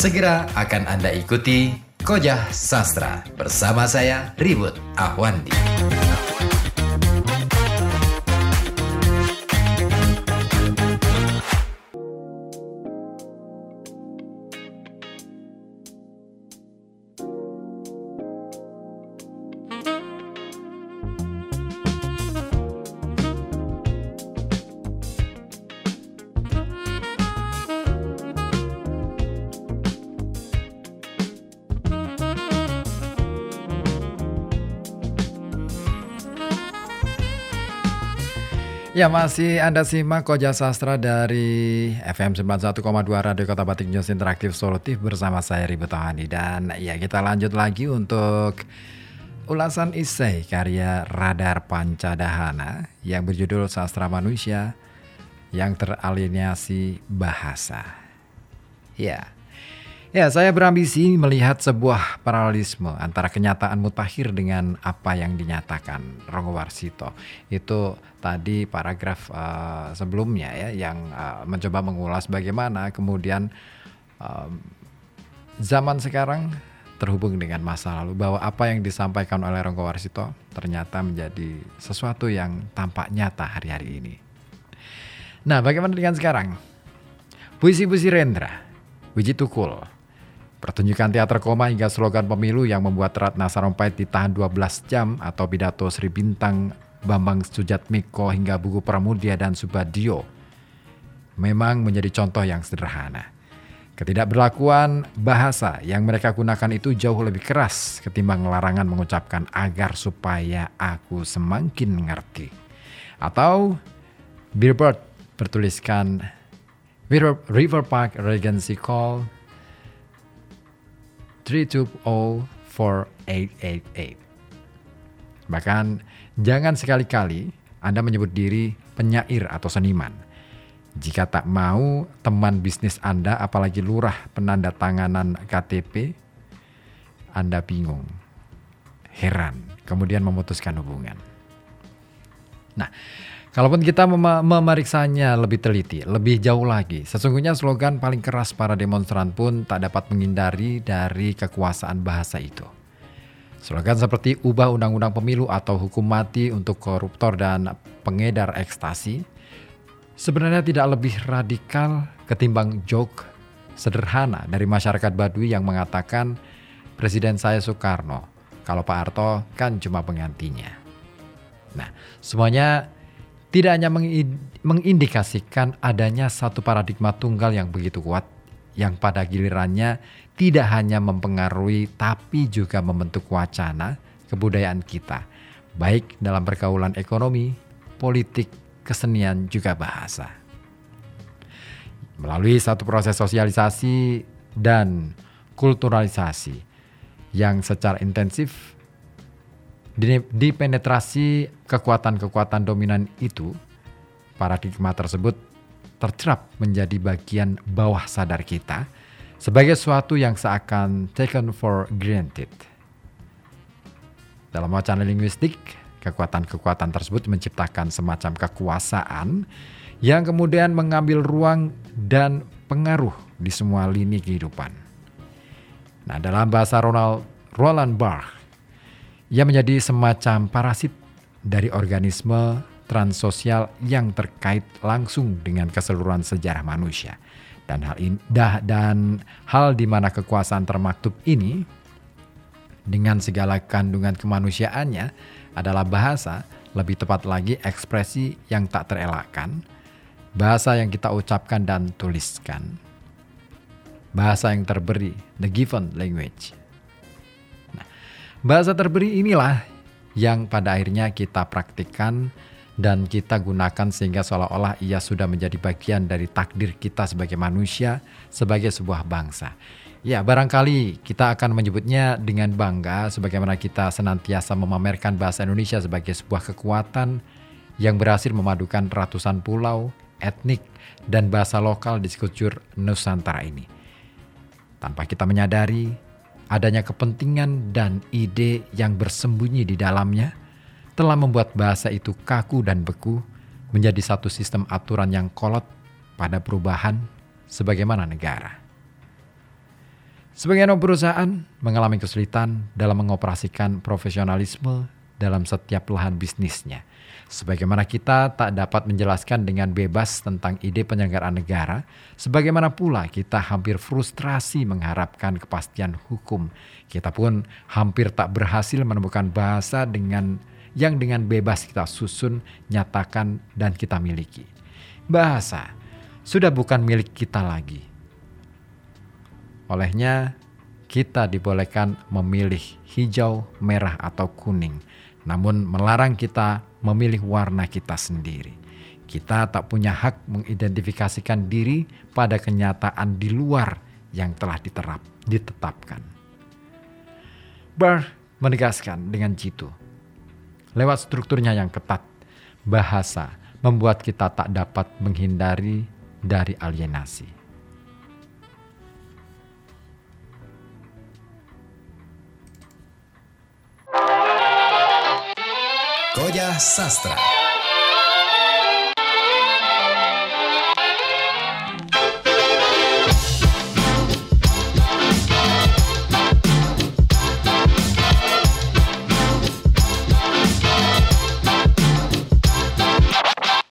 Segera akan Anda ikuti Kojah Sastra bersama saya Ribut Ahwandi. Ya masih Anda simak Koja Sastra dari FM 91,2 Radio Kota Batik News Interaktif Solutif bersama saya Ribu Tohani Dan ya kita lanjut lagi untuk ulasan isai karya Radar Pancadahana yang berjudul Sastra Manusia yang teralienasi bahasa. Ya, Ya, saya berambisi melihat sebuah paralelisme antara kenyataan mutakhir dengan apa yang dinyatakan Rongo Warsito. Itu tadi paragraf uh, sebelumnya ya yang uh, mencoba mengulas bagaimana kemudian uh, zaman sekarang terhubung dengan masa lalu bahwa apa yang disampaikan oleh Rongo Warsito ternyata menjadi sesuatu yang tampak nyata hari-hari ini. Nah, bagaimana dengan sekarang? Puisi-puisi Rendra, Wiji Tukul, Pertunjukan teater koma hingga slogan pemilu yang membuat Ratna Sarumpait ditahan 12 jam atau pidato Sri Bintang Bambang Sujatmiko hingga buku Pramudia dan Subadio memang menjadi contoh yang sederhana. Ketidakberlakuan bahasa yang mereka gunakan itu jauh lebih keras ketimbang larangan mengucapkan agar supaya aku semakin ngerti. Atau Billboard bertuliskan River Park Regency Call 3204888. Bahkan jangan sekali-kali Anda menyebut diri penyair atau seniman. Jika tak mau teman bisnis Anda apalagi lurah penanda tanganan KTP, Anda bingung, heran, kemudian memutuskan hubungan. Nah, Kalaupun kita mem memeriksanya lebih teliti, lebih jauh lagi, sesungguhnya slogan paling keras para demonstran pun tak dapat menghindari dari kekuasaan bahasa itu. Slogan seperti ubah undang-undang pemilu atau hukum mati untuk koruptor dan pengedar ekstasi sebenarnya tidak lebih radikal ketimbang joke sederhana dari masyarakat Baduy yang mengatakan Presiden saya Soekarno, kalau Pak Harto kan cuma penggantinya. Nah, semuanya tidak hanya mengindikasikan adanya satu paradigma tunggal yang begitu kuat, yang pada gilirannya tidak hanya mempengaruhi tapi juga membentuk wacana kebudayaan kita, baik dalam pergaulan ekonomi, politik, kesenian, juga bahasa. Melalui satu proses sosialisasi dan kulturalisasi yang secara intensif dipenetrasi kekuatan-kekuatan dominan itu, paradigma tersebut tercerap menjadi bagian bawah sadar kita sebagai sesuatu yang seakan taken for granted. Dalam wacana linguistik, kekuatan-kekuatan tersebut menciptakan semacam kekuasaan yang kemudian mengambil ruang dan pengaruh di semua lini kehidupan. Nah, dalam bahasa Ronald Roland Barthes, ia menjadi semacam parasit dari organisme transsosial yang terkait langsung dengan keseluruhan sejarah manusia. Dan hal ini, dan hal di mana kekuasaan termaktub ini dengan segala kandungan kemanusiaannya adalah bahasa, lebih tepat lagi ekspresi yang tak terelakkan, bahasa yang kita ucapkan dan tuliskan. Bahasa yang terberi, the given language. Bahasa terberi inilah yang pada akhirnya kita praktikkan dan kita gunakan sehingga seolah-olah ia sudah menjadi bagian dari takdir kita sebagai manusia, sebagai sebuah bangsa. Ya, barangkali kita akan menyebutnya dengan bangga sebagaimana kita senantiasa memamerkan bahasa Indonesia sebagai sebuah kekuatan yang berhasil memadukan ratusan pulau, etnik, dan bahasa lokal di sekujur Nusantara ini. Tanpa kita menyadari, adanya kepentingan dan ide yang bersembunyi di dalamnya telah membuat bahasa itu kaku dan beku menjadi satu sistem aturan yang kolot pada perubahan sebagaimana negara. Sebagian perusahaan mengalami kesulitan dalam mengoperasikan profesionalisme dalam setiap lahan bisnisnya. Sebagaimana kita tak dapat menjelaskan dengan bebas tentang ide penyelenggaraan negara, sebagaimana pula kita hampir frustrasi mengharapkan kepastian hukum. Kita pun hampir tak berhasil menemukan bahasa dengan yang dengan bebas kita susun, nyatakan, dan kita miliki. Bahasa sudah bukan milik kita lagi Olehnya, kita dibolehkan memilih hijau, merah, atau kuning, namun melarang kita memilih warna kita sendiri. Kita tak punya hak mengidentifikasikan diri pada kenyataan di luar yang telah diterap, ditetapkan. Bar menegaskan dengan jitu. Lewat strukturnya yang ketat, bahasa membuat kita tak dapat menghindari dari alienasi. Koja Sastra.